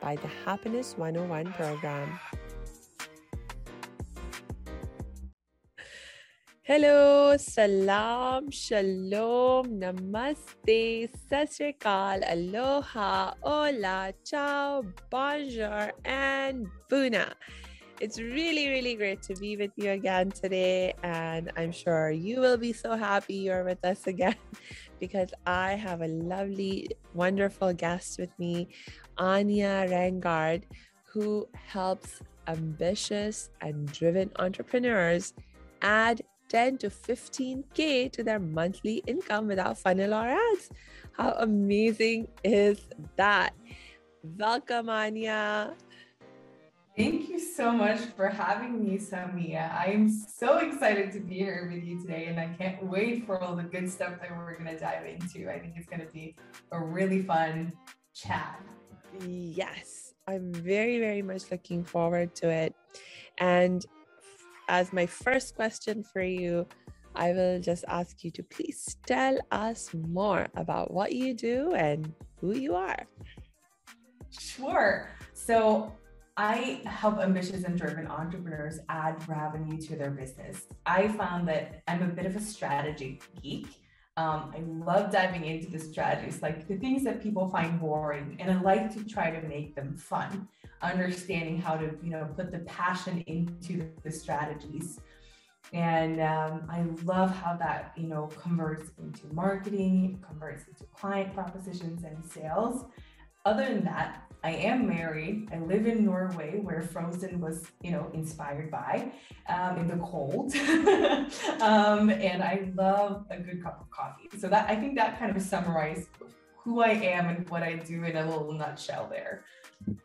by the Happiness 101 program. Hello, salam, shalom, namaste, sasrikal, aloha, hola, ciao, bonjour, and buna. It's really, really great to be with you again today. And I'm sure you will be so happy you're with us again because I have a lovely, wonderful guest with me, Anja Randgaard, who helps ambitious and driven entrepreneurs add 10 to 15K to their monthly income without funnel or ads. How amazing is that? Welcome, Anja. Thank you so much for having me, Samia. I'm so excited to be here with you today, and I can't wait for all the good stuff that we're going to dive into. I think it's going to be a really fun chat. Yes, I'm very, very much looking forward to it. And as my first question for you, I will just ask you to please tell us more about what you do and who you are. Sure. So, I help ambitious and driven entrepreneurs add revenue to their business. I found that I'm a bit of a strategy geek. Um, I love diving into the strategies, like the things that people find boring, and I like to try to make them fun. Understanding how to, you know, put the passion into the strategies, and um, I love how that, you know, converts into marketing, converts into client propositions and sales. Other than that, I am married. I live in Norway, where Frozen was, you know, inspired by um, in the cold, um, and I love a good cup of coffee. So that I think that kind of summarized who I am and what I do in a little nutshell. There.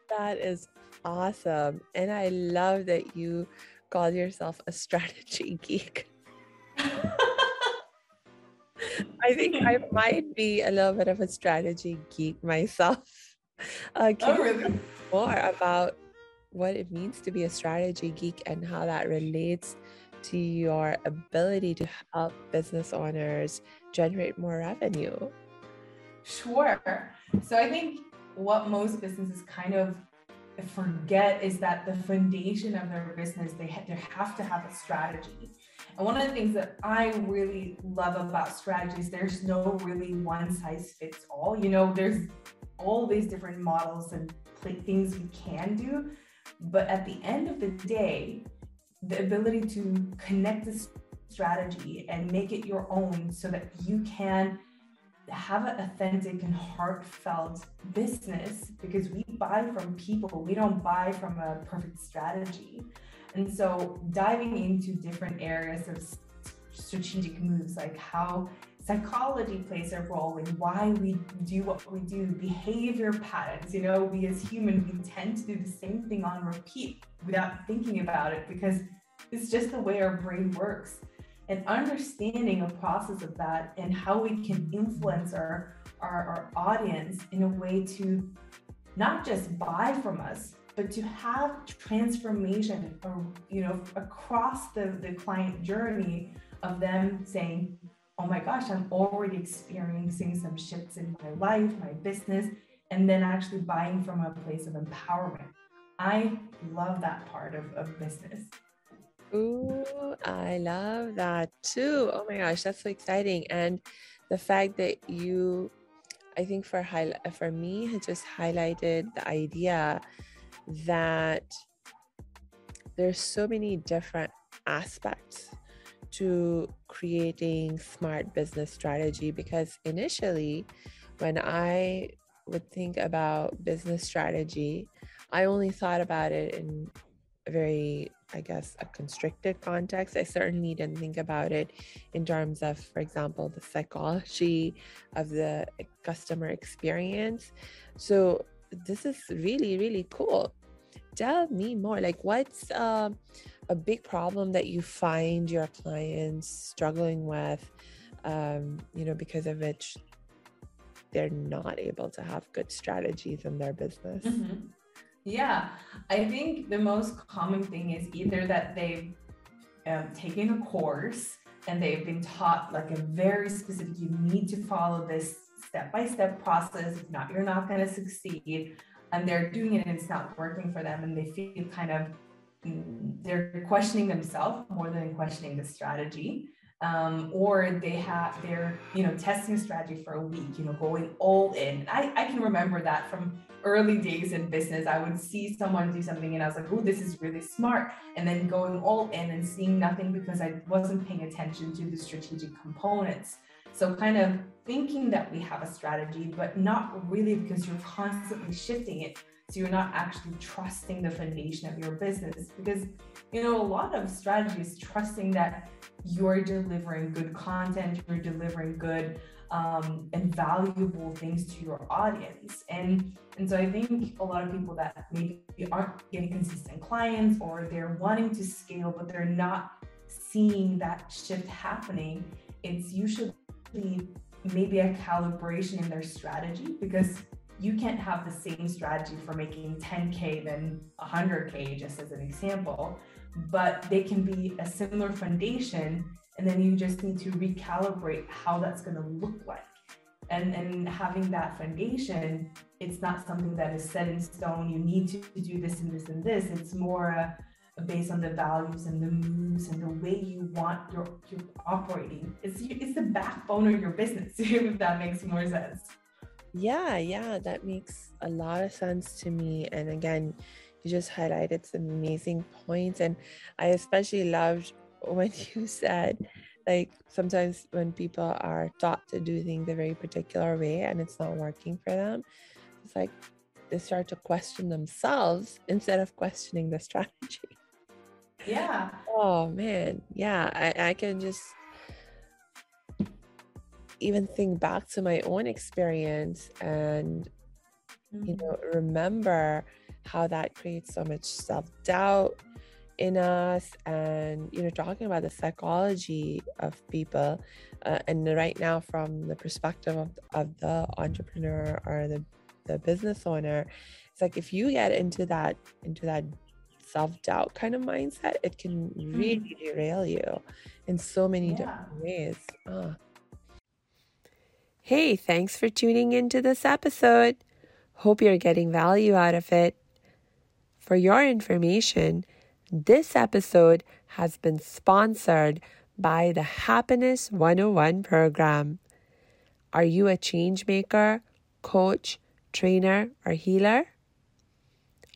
That is awesome, and I love that you call yourself a strategy geek. I think I might be a little bit of a strategy geek myself. Uh, can oh, really? more about what it means to be a strategy geek and how that relates to your ability to help business owners generate more revenue? Sure. So I think what most businesses kind of forget is that the foundation of their business they, ha- they have to have a strategy and one of the things that i really love about strategies there's no really one size fits all you know there's all these different models and things we can do. But at the end of the day, the ability to connect the strategy and make it your own so that you can have an authentic and heartfelt business because we buy from people, we don't buy from a perfect strategy. And so diving into different areas of strategic moves, like how psychology plays a role in why we do what we do, behavior patterns. You know, we as humans, we tend to do the same thing on repeat without thinking about it because it's just the way our brain works. And understanding a process of that and how we can influence our, our, our audience in a way to not just buy from us, but to have transformation or, you know, across the, the client journey of them saying, oh my gosh, I'm already experiencing some shifts in my life, my business, and then actually buying from a place of empowerment. I love that part of, of business. Ooh, I love that too. Oh my gosh, that's so exciting. And the fact that you, I think for high, for me, has just highlighted the idea that there's so many different aspects to creating smart business strategy because initially when I would think about business strategy, I only thought about it in a very, I guess, a constricted context. I certainly didn't think about it in terms of, for example, the psychology of the customer experience. So this is really, really cool. Tell me more. Like, what's uh, a big problem that you find your clients struggling with, um, you know, because of which they're not able to have good strategies in their business? Mm-hmm. Yeah, I think the most common thing is either that they've um, taken a course and they've been taught like a very specific, you need to follow this step by step process. If not, you're not going to succeed. And they're doing it and it's not working for them. And they feel kind of, they're questioning themselves more than questioning the strategy um, or they have they're you know testing a strategy for a week you know going all in. I, I can remember that from early days in business i would see someone do something and i was like oh this is really smart and then going all in and seeing nothing because i wasn't paying attention to the strategic components. So kind of thinking that we have a strategy but not really because you're constantly shifting it so you're not actually trusting the foundation of your business because you know a lot of strategy is trusting that you're delivering good content, you're delivering good um, and valuable things to your audience. And and so I think a lot of people that maybe aren't getting consistent clients or they're wanting to scale, but they're not seeing that shift happening, it's usually maybe a calibration in their strategy because you can't have the same strategy for making 10k than 100k just as an example but they can be a similar foundation and then you just need to recalibrate how that's going to look like. And and having that foundation it's not something that is set in stone you need to do this and this and this. It's more uh, based on the values and the moves and the way you want your your operating. It's it's the backbone of your business if that makes more sense yeah yeah that makes a lot of sense to me and again you just highlighted some amazing points. And I especially loved when you said, like, sometimes when people are taught to do things a very particular way and it's not working for them, it's like they start to question themselves instead of questioning the strategy. Yeah. Oh, man. Yeah. I, I can just even think back to my own experience and, mm-hmm. you know, remember how that creates so much self doubt in us and you know talking about the psychology of people uh, and right now from the perspective of, of the entrepreneur or the, the business owner it's like if you get into that into that self-doubt kind of mindset it can mm. really derail you in so many yeah. different ways oh. Hey thanks for tuning into this episode hope you're getting value out of it for your information, this episode has been sponsored by the Happiness 101 program. Are you a change maker, coach, trainer, or healer?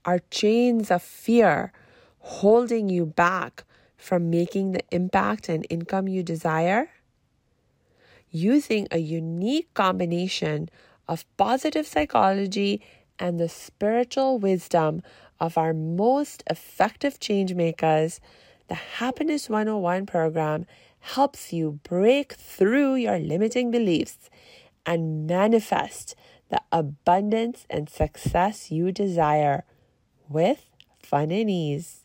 Are chains of fear holding you back from making the impact and income you desire? Using a unique combination of positive psychology and the spiritual wisdom of our most effective change makers, the Happiness 101 program helps you break through your limiting beliefs and manifest the abundance and success you desire with fun and ease.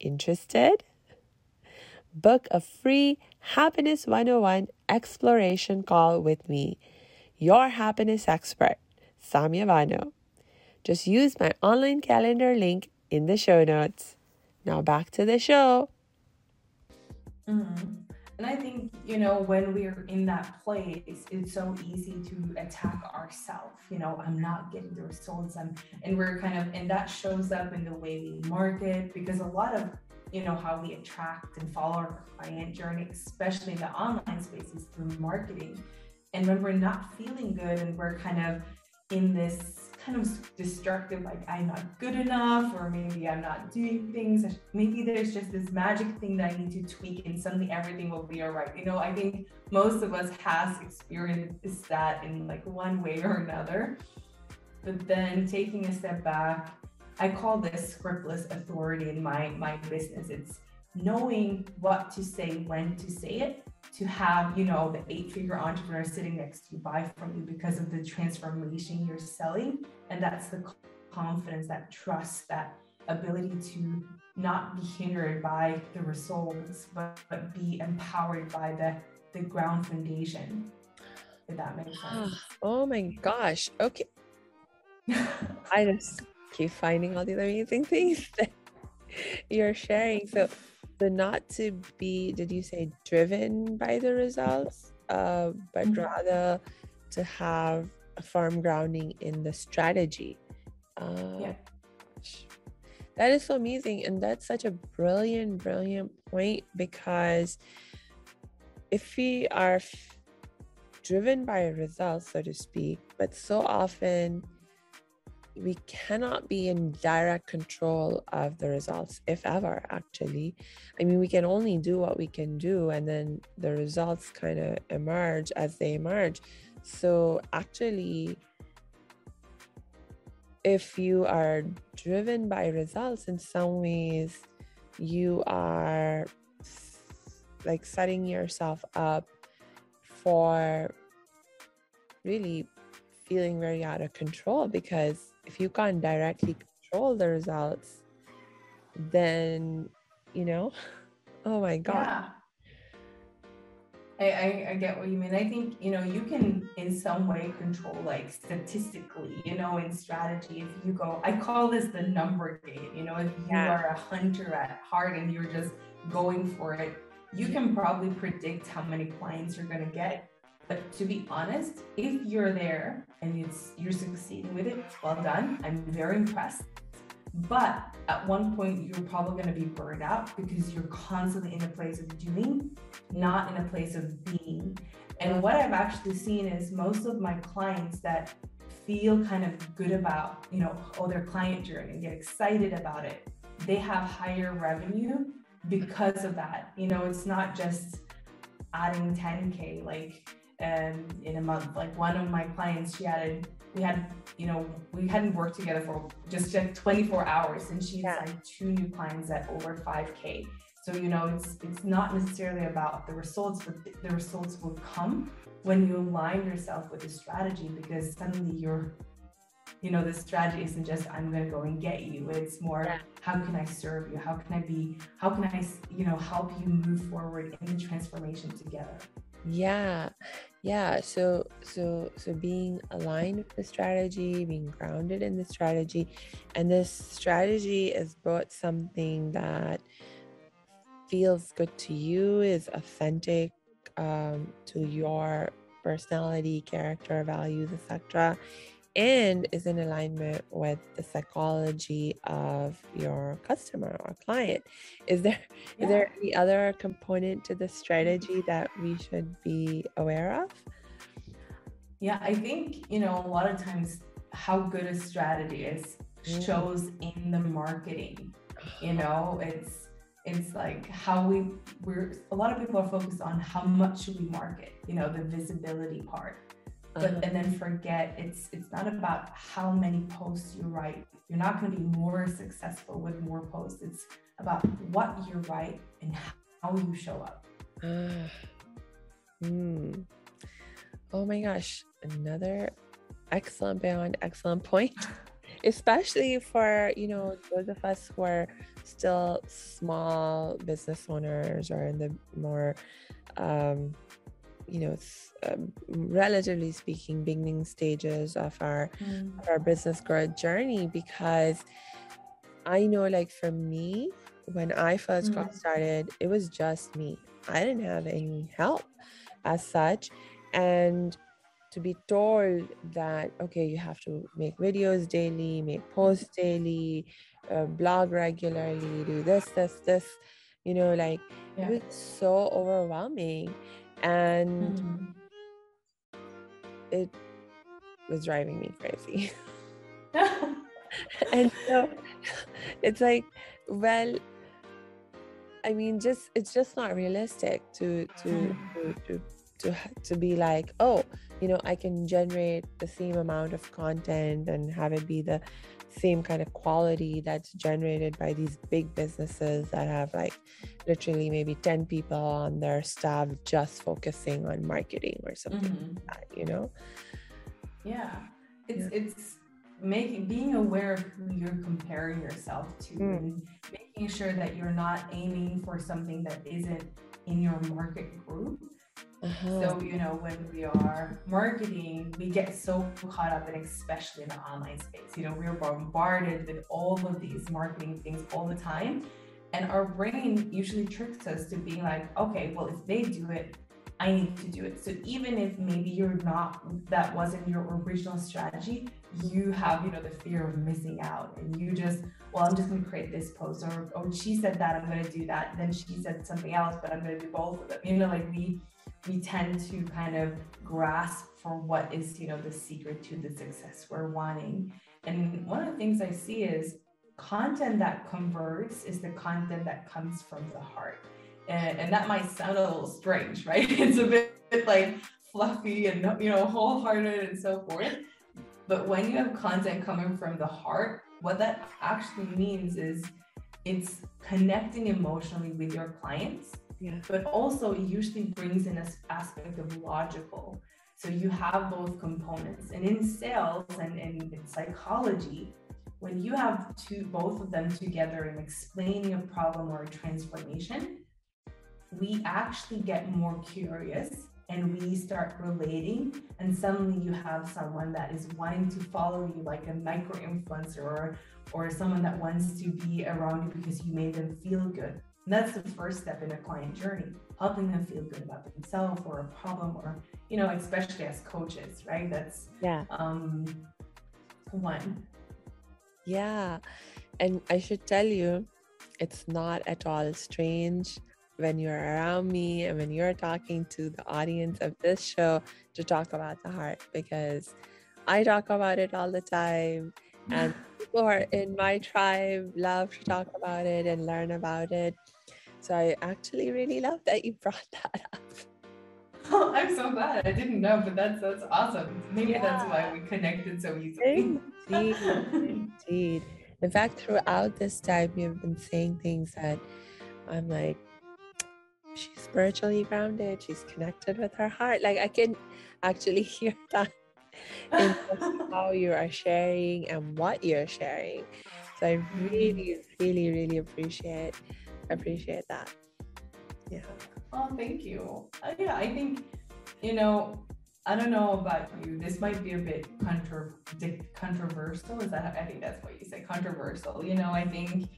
Interested? Book a free Happiness 101 exploration call with me, your happiness expert, Samia Bano. Just use my online calendar link in the show notes. Now back to the show. Mm-hmm. And I think, you know, when we're in that place, it's so easy to attack ourselves. You know, I'm not getting the results. I'm, and we're kind of, and that shows up in the way we market because a lot of, you know, how we attract and follow our client journey, especially in the online spaces through marketing. And when we're not feeling good and we're kind of in this kind of destructive, like I'm not good enough, or maybe I'm not doing things. Maybe there's just this magic thing that I need to tweak and suddenly everything will be all right. You know, I think most of us has experienced that in like one way or another. But then taking a step back, I call this scriptless authority in my my business. It's knowing what to say, when to say it, to have, you know, the eight figure entrepreneur sitting next to you buy from you because of the transformation you're selling. And that's the confidence, that trust, that ability to not be hindered by the results, but, but be empowered by the, the ground foundation. If that makes sense. oh my gosh. Okay. I just keep finding all these amazing things that you're sharing. So the not to be, did you say driven by the results, uh, but mm-hmm. rather to have a firm grounding in the strategy. Uh, yeah. That is so amazing. And that's such a brilliant, brilliant point because if we are driven by results, so to speak, but so often we cannot be in direct control of the results, if ever, actually. I mean, we can only do what we can do, and then the results kind of emerge as they emerge. So, actually, if you are driven by results in some ways, you are like setting yourself up for really feeling very out of control because if you can't directly control the results, then you know, oh my god. Yeah. I, I, I, get what you mean. I think, you know, you can in some way control like statistically, you know, in strategy. If you go, I call this the number game, you know, if you yeah. are a hunter at heart and you're just going for it, you can probably predict how many clients you're going to get. But to be honest, if you're there and it's you're succeeding with it, well done. I'm very impressed. But at one point, you're probably going to be burned out because you're constantly in a place of doing, not in a place of being. And what I've actually seen is most of my clients that feel kind of good about, you know, oh, their client journey and get excited about it, they have higher revenue because of that. You know, it's not just adding 10K. Like um, in a month. Like one of my clients, she added, we had, you know, we hadn't worked together for just 24 hours, and she's yeah. like two new clients at over 5K. So you know, it's it's not necessarily about the results, but the results will come when you align yourself with the strategy because suddenly you're you know the strategy isn't just i'm going to go and get you it's more yeah. how can i serve you how can i be how can i you know help you move forward in the transformation together yeah yeah so so so being aligned with the strategy being grounded in the strategy and this strategy is both something that feels good to you is authentic um, to your personality character values etc and is in alignment with the psychology of your customer or client is there yeah. is there any other component to the strategy that we should be aware of yeah i think you know a lot of times how good a strategy is mm. shows in the marketing you know it's it's like how we we're a lot of people are focused on how much should we market you know the visibility part but uh-huh. and then forget it's it's not about how many posts you write you're not going to be more successful with more posts it's about what you write and how you show up uh, mm. oh my gosh another excellent beyond excellent point especially for you know those of us who are still small business owners or in the more um, you know um, relatively speaking beginning stages of our mm. of our business growth journey because i know like for me when i first mm. got started it was just me i didn't have any help as such and to be told that okay you have to make videos daily make posts daily uh, blog regularly do this this this you know like yeah. it was so overwhelming and mm it was driving me crazy. and so it's like, well, I mean, just it's just not realistic to to, mm to to to to be like, oh, you know, I can generate the same amount of content and have it be the same kind of quality that's generated by these big businesses that have like literally maybe 10 people on their staff just focusing on marketing or something mm-hmm. like that, you know? Yeah. It's yeah. it's making being aware of who you're comparing yourself to mm. and making sure that you're not aiming for something that isn't in your market group uh-huh. So, you know, when we are marketing, we get so caught up in, especially in the online space. You know, we're bombarded with all of these marketing things all the time. And our brain usually tricks us to being like, okay, well, if they do it, I need to do it. So even if maybe you're not, that wasn't your original strategy, you have, you know, the fear of missing out. And you just, well, I'm just going to create this post, or, oh, she said that, I'm going to do that. Then she said something else, but I'm going to do both of them. You know, like we, we tend to kind of grasp for what is you know the secret to the success we're wanting. And one of the things i see is content that converts is the content that comes from the heart. And, and that might sound a little strange right? It's a bit, bit like fluffy and you know wholehearted and so forth. But when you have content coming from the heart what that actually means is it's connecting emotionally with your clients but also it usually brings in an aspect of logical. So you have both components. And in sales and, and in psychology, when you have two both of them together in explaining a problem or a transformation, we actually get more curious and we start relating and suddenly you have someone that is wanting to follow you like a micro influencer or or someone that wants to be around you because you made them feel good and that's the first step in a client journey, helping them feel good about themselves or a problem or, you know, especially as coaches, right? That's yeah. Um one. Yeah. And I should tell you, it's not at all strange when you're around me and when you're talking to the audience of this show to talk about the heart because I talk about it all the time and people who are in my tribe love to talk about it and learn about it so I actually really love that you brought that up. Oh, I'm so glad. I didn't know, but that's that's awesome. Maybe yeah. that's why we connected so easily. Indeed, indeed. In fact, throughout this time, you've been saying things that I'm like, she's spiritually grounded. She's connected with her heart. Like I can actually hear that in how you are sharing and what you're sharing. So I really, really, really appreciate appreciate that. Yeah. Oh, thank you. Uh, yeah, I think, you know, I don't know about you. This might be a bit contra- controversial. Is that? I think that's what you say. Controversial. You know, I think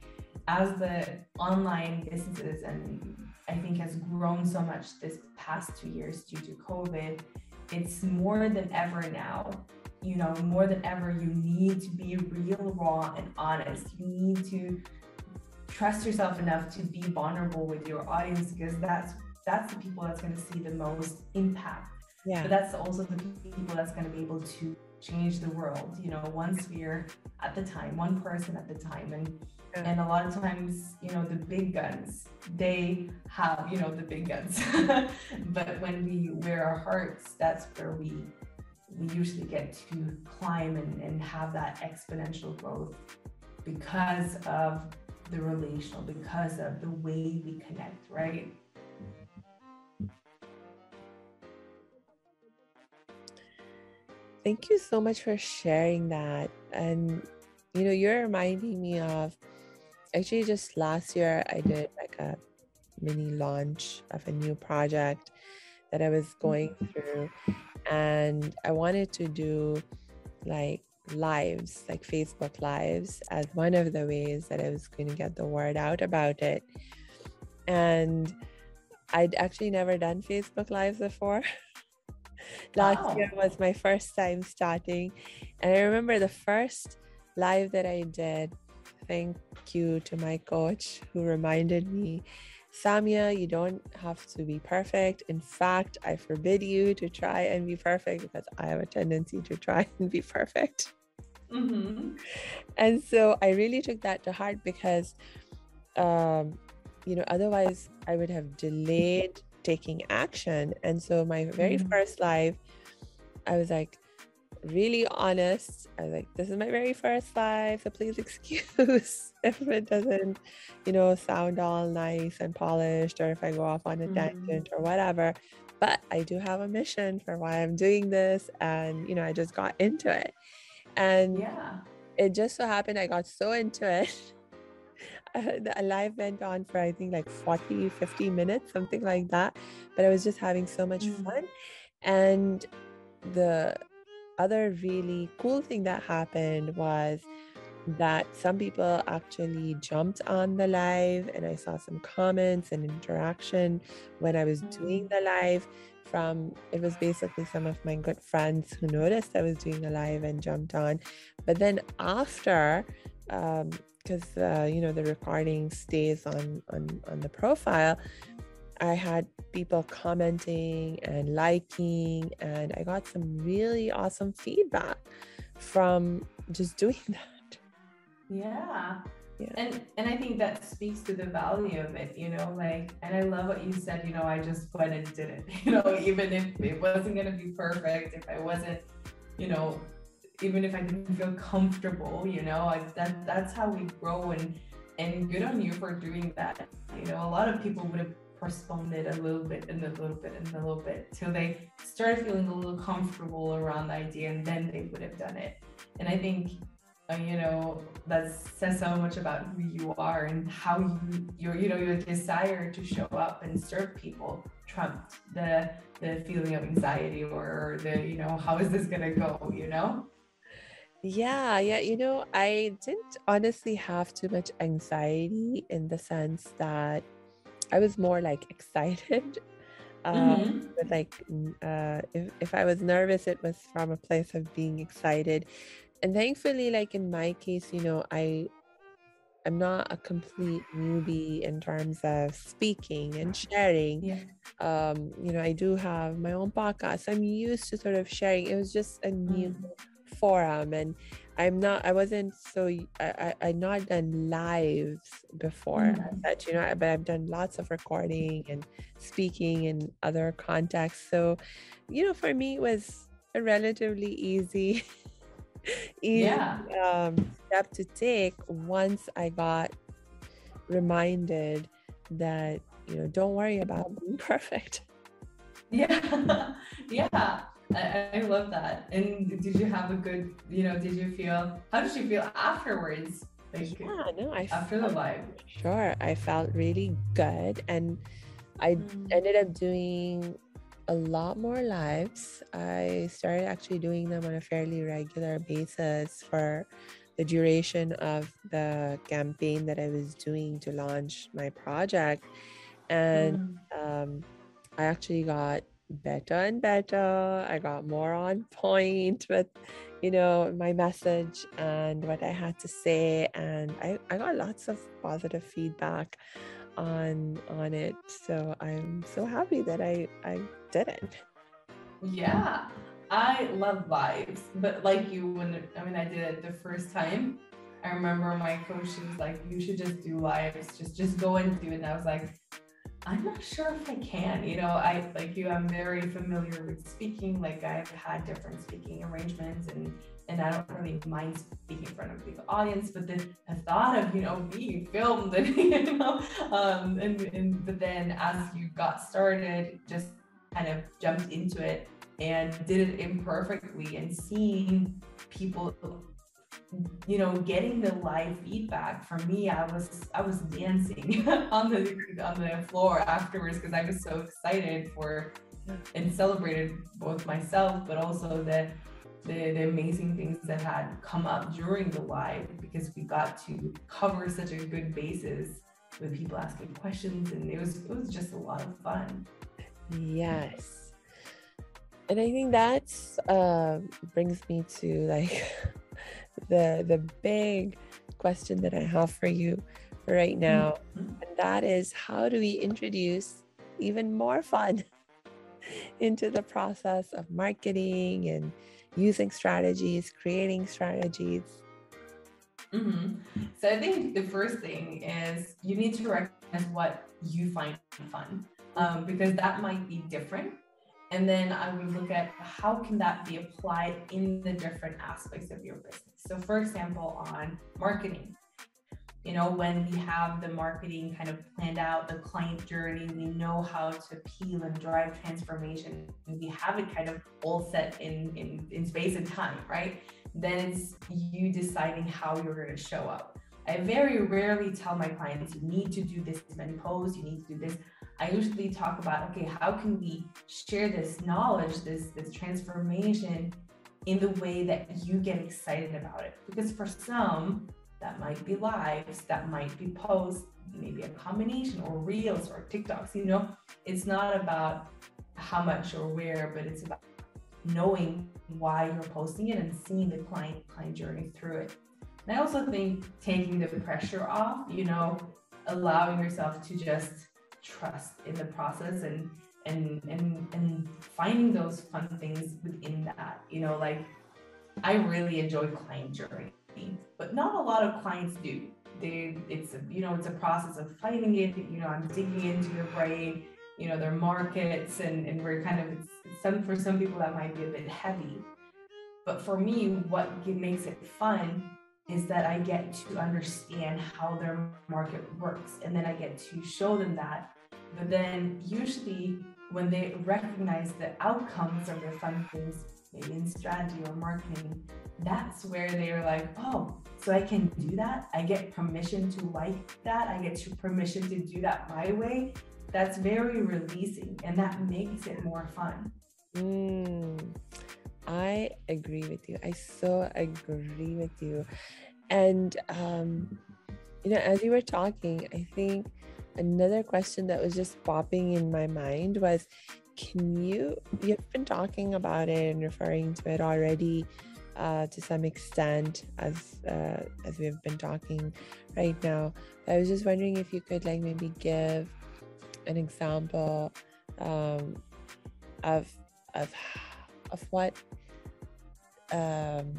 as the online businesses and I think has grown so much this past two years due to COVID, it's more than ever now. You know, more than ever, you need to be real, raw, and honest. You need to trust yourself enough to be vulnerable with your audience because that's that's the people that's going to see the most impact. Yeah. But that's also the people that's going to be able to change the world you know one sphere at the time one person at the time. And yeah. and a lot of times you know the big guns they have you know the big guns. But when we wear our hearts that's where we we usually get to climb and, and have that exponential growth because of the relational because of the way we connect, right? Thank you so much for sharing that. And, you know, you're reminding me of actually just last year, I did like a mini launch of a new project that I was going mm-hmm. through. And I wanted to do like lives, like Facebook lives, as one of the ways that I was going to get the word out about it. And I'd actually never done Facebook lives before. Last wow. year was my first time starting. And I remember the first live that I did. Thank you to my coach who reminded me Samia, you don't have to be perfect. In fact, I forbid you to try and be perfect because I have a tendency to try and be perfect. Mm-hmm. And so I really took that to heart because, um, you know, otherwise I would have delayed taking action. And so my very mm-hmm. first live, I was like really honest. I was like, this is my very first live, so please excuse if it doesn't, you know, sound all nice and polished or if I go off on a mm-hmm. tangent or whatever. But I do have a mission for why I'm doing this. And, you know, I just got into it. And yeah, it just so happened I got so into it. the live went on for I think like 40, 50 minutes, something like that. But I was just having so much mm-hmm. fun. And the other really cool thing that happened was that some people actually jumped on the live and I saw some comments and interaction when I was doing mm. the live from it was basically some of my good friends who noticed I was doing a live and jumped on but then after because um, uh, you know the recording stays on on on the profile I had people commenting and liking, and I got some really awesome feedback from just doing that. Yeah. Yeah. And and I think that speaks to the value of it, you know, like and I love what you said, you know, I just went and did it. You know, even if it wasn't gonna be perfect, if I wasn't, you know, even if I didn't feel comfortable, you know, like that that's how we grow and and good on you for doing that. You know, a lot of people would have postponed it a little bit and a little bit and a little bit till they started feeling a little comfortable around the idea and then they would have done it. And I think, you know, that says so much about who you are and how you, your, you know, your desire to show up and serve people trumped the, the feeling of anxiety or the, you know, how is this going to go, you know? Yeah, yeah. You know, I didn't honestly have too much anxiety in the sense that I was more like excited. Um, mm-hmm. but like uh, if, if I was nervous, it was from a place of being excited. And thankfully, like in my case, you know, I I'm not a complete newbie in terms of speaking and sharing. Yeah. Um, you know, I do have my own podcast. I'm used to sort of sharing. It was just a new mm. forum and I'm not, I wasn't so, I, I, would not done lives before mm-hmm. that, you know, but I've done lots of recording and speaking in other contexts. So, you know, for me, it was a relatively easy, easy yeah. um, step to take once I got reminded that, you know, don't worry about being perfect. Yeah. yeah. I, I love that. And did you have a good, you know, did you feel, how did you feel afterwards? Like, yeah, no, I after the live. Sure, I felt really good, and I mm. ended up doing a lot more lives. I started actually doing them on a fairly regular basis for the duration of the campaign that I was doing to launch my project, and mm. um, I actually got better and better. I got more on point with, you know, my message and what I had to say. And I, I got lots of positive feedback on on it. So I'm so happy that I, I did it. Yeah. I love lives, but like you, when I mean, I did it the first time. I remember my coach she was like, "You should just do lives, just just go and do it." And I was like, I'm not sure if I can. You know, I like you, I'm very familiar with speaking. Like I've had different speaking arrangements and and I don't really mind speaking in front of a big audience, but the thought of, you know, being filmed and you know, um and, and but then as you got started, just kind of jumped into it and did it imperfectly and seeing people you know getting the live feedback. For me i was i was dancing on the on the floor afterwards because i was so excited for and celebrated both myself but also the, the the amazing things that had come up during the live because we got to cover such a good basis with people asking questions and it was it was just a lot of fun yes and i think that's uh brings me to like the the big question that I have for you right now, mm-hmm. and that is how do we introduce even more fun into the process of marketing and using strategies, creating strategies? Mm-hmm. So I think the first thing is you need to recognize what you find fun, um, because that might be different And then I would look at how can that be applied in the different aspects of your business. So for example, on marketing, you know, when we have the marketing kind of planned out, the client journey, we know how to appeal and drive transformation, we have it kind of all set in, in, in space and time, right? Then it's you deciding how you're going to show up. I very rarely tell my clients, you need to do this many posts, you need to do this. I usually talk about, okay, how can we share this knowledge, this, this transformation in the way that you get excited about it? Because for some, that might be lives, that might be posts, maybe a combination or reels or TikToks, you know, it's not about how much or where, but it's about knowing why you're posting it and seeing the client client journey through it. And I also think taking the pressure off, you know, allowing yourself to just trust in the process and and and and finding those fun things within that. You know, like I really enjoy client journey, but not a lot of clients do. They it's a you know it's a process of finding it. You know, I'm digging into your brain. You know, their markets and and we're kind of some for some people that might be a bit heavy. But for me, what makes it fun is that I get to understand how their market works and then I get to show them that but then usually when they recognize the outcomes of their fun things, maybe in strategy or marketing, that's where they're like, oh, so I can do that. I get permission to like that. I get to permission to do that my way. That's very releasing and that makes it more fun. Mm, I agree with you. I so agree with you. And, um, you know, as you were talking, I think another question that was just popping in my mind was can you you've been talking about it and referring to it already uh, to some extent as uh, as we've been talking right now i was just wondering if you could like maybe give an example um, of of of what um,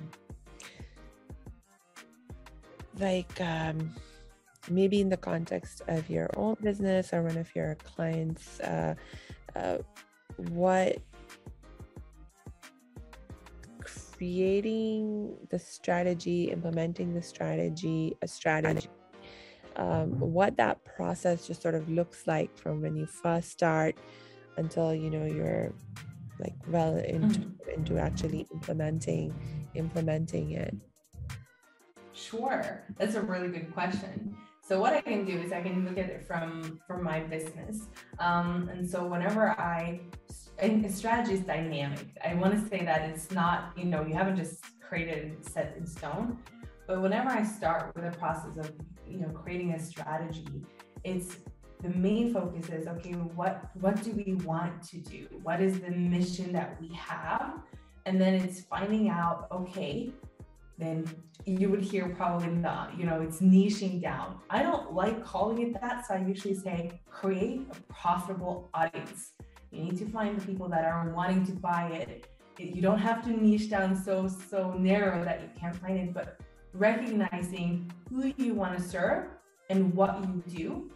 like um, maybe in the context of your own business or one of your clients, uh, uh, what creating the strategy, implementing the strategy, a strategy, um, what that process just sort of looks like from when you first start until you know you're like well into mm-hmm. into actually implementing implementing it. Sure, that's a really good question. So what I can do is I can look at it from from my business. Um, and so whenever I and strategy is dynamic. I want to say that it's not, you know, you haven't just created set in stone. But whenever I start with a process of, you know, creating a strategy, it's the main focus is okay, what what do we want to do? What is the mission that we have? And then it's finding out, okay, then you would hear probably the, you know, it's niching down. I don't like calling it that. So I usually say create a profitable audience. You need to find the people that are wanting to buy it. You don't have to niche down so, so narrow that you can't find it, but recognizing who you want to serve and what you do.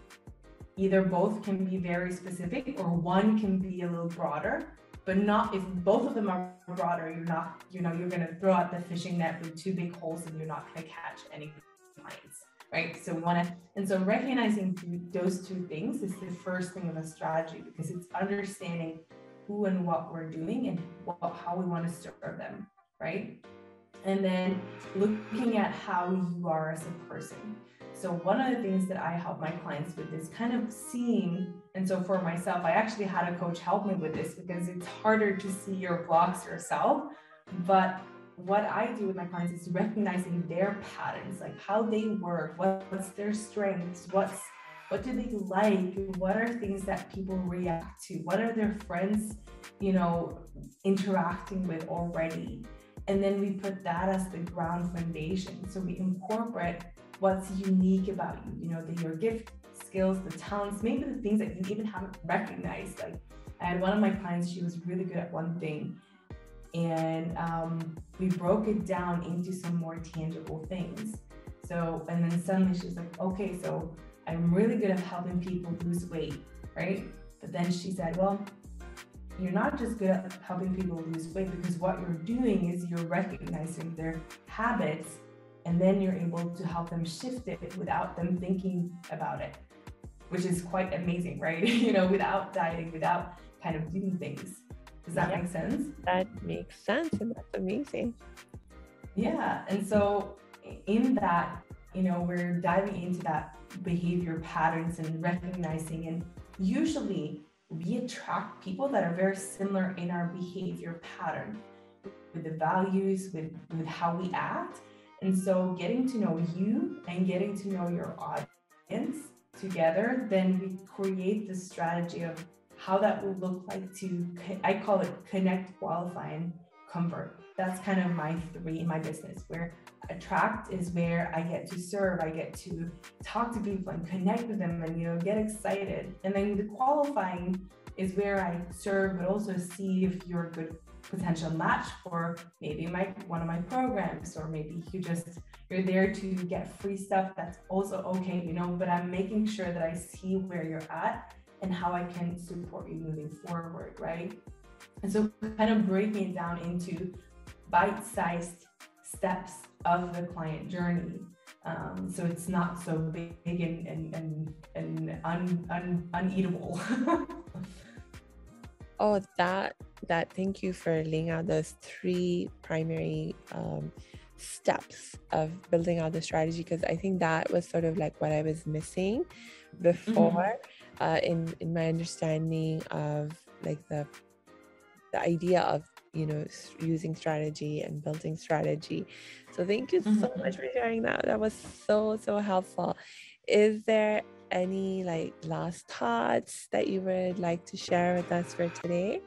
Either both can be very specific or one can be a little broader but not if both of them are broader you're not you know you're going to throw out the fishing net with two big holes and you're not going to catch any clients right? So we want to and so recognizing those two things is the first thing of a strategy because it's understanding who and what we're doing and what, how we want to serve them right? And then looking at how you are as a person so one of the things that I help my clients with is kind of seeing, and so for myself, I actually had a coach help me with this because it's harder to see your blocks yourself. But what I do with my clients is recognizing their patterns, like how they work, what's their strengths, what's what do they like, what are things that people react to, what are their friends, you know, interacting with already. And then we put that as the ground foundation. So we incorporate what's unique about you, you know, the, your gift, skills, the talents, maybe the things that you even haven't recognized. Like I had one of my clients, she was really good at one thing. And um, we broke it down into some more tangible things. So, and then suddenly she's like, okay, so I'm really good at helping people lose weight, right? But then she said, well, you're not just good at helping people lose weight because what you're doing is you're recognizing their habits and then you're able to help them shift it without them thinking about it which is quite amazing right? You know without dieting without kind of doing things. Does that yeah, make sense? That makes sense and that's amazing. Yeah and so in that you know we're diving into that behavior patterns and recognizing and usually we attract people that are very similar in our behavior pattern with the values with with how we act and so getting to know you and getting to know your audience together then we create the strategy of how that will look like to i call it connect qualify and convert that's kind of my three in my business where attract is where I get to serve, I get to talk to people and connect with them and you know get excited. And then the qualifying is where I serve, but also see if you're a good potential match for maybe my one of my programs, or maybe you just you're there to get free stuff. That's also okay, you know. But I'm making sure that I see where you're at and how I can support you moving forward, right? And so, kind of breaking it down into bite-sized steps of the client journey. Um, so it's not so big and and and, and un, un, uneatable. oh, that that thank you for laying out those three primary um, steps of building out the strategy because I think that was sort of like what I was missing before mm-hmm. uh, in in my understanding of like the the idea of you know using strategy and building strategy so thank you mm-hmm. so much for sharing that that was so so helpful is there any like last thoughts that you would like to share with us for today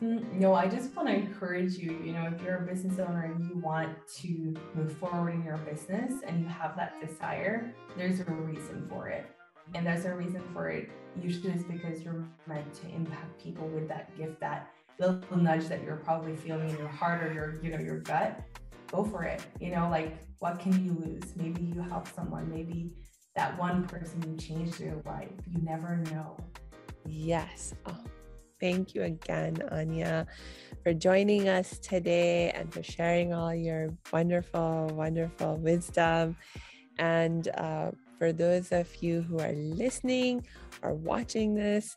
mm, no, I just want to encourage you. You know, if you're a business owner and you want to move forward in your business and you have that desire, there's a reason for it. And there's a reason for it. Usually it's because you're meant to impact people with that gift, that little nudge that you're probably feeling in your heart or your, you know, your gut, go for it. You know, like what can you lose? Maybe you help someone, maybe that one person you changed your life. You never know. Yes. Oh, thank you again, Anja, for joining us today and for sharing all your wonderful, wonderful wisdom. And uh, for those of you who are listening or watching this,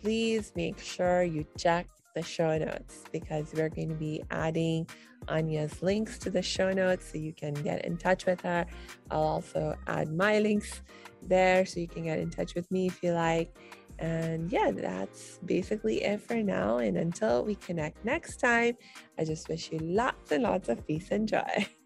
please make sure you check the show notes because we're going to be adding Anja's links to the show notes so you can get in touch with her. I'll also add my links there so you can get in touch with me if you like. And yeah, that's basically it for now. And until we connect next time, I just wish you lots and lots of peace and joy.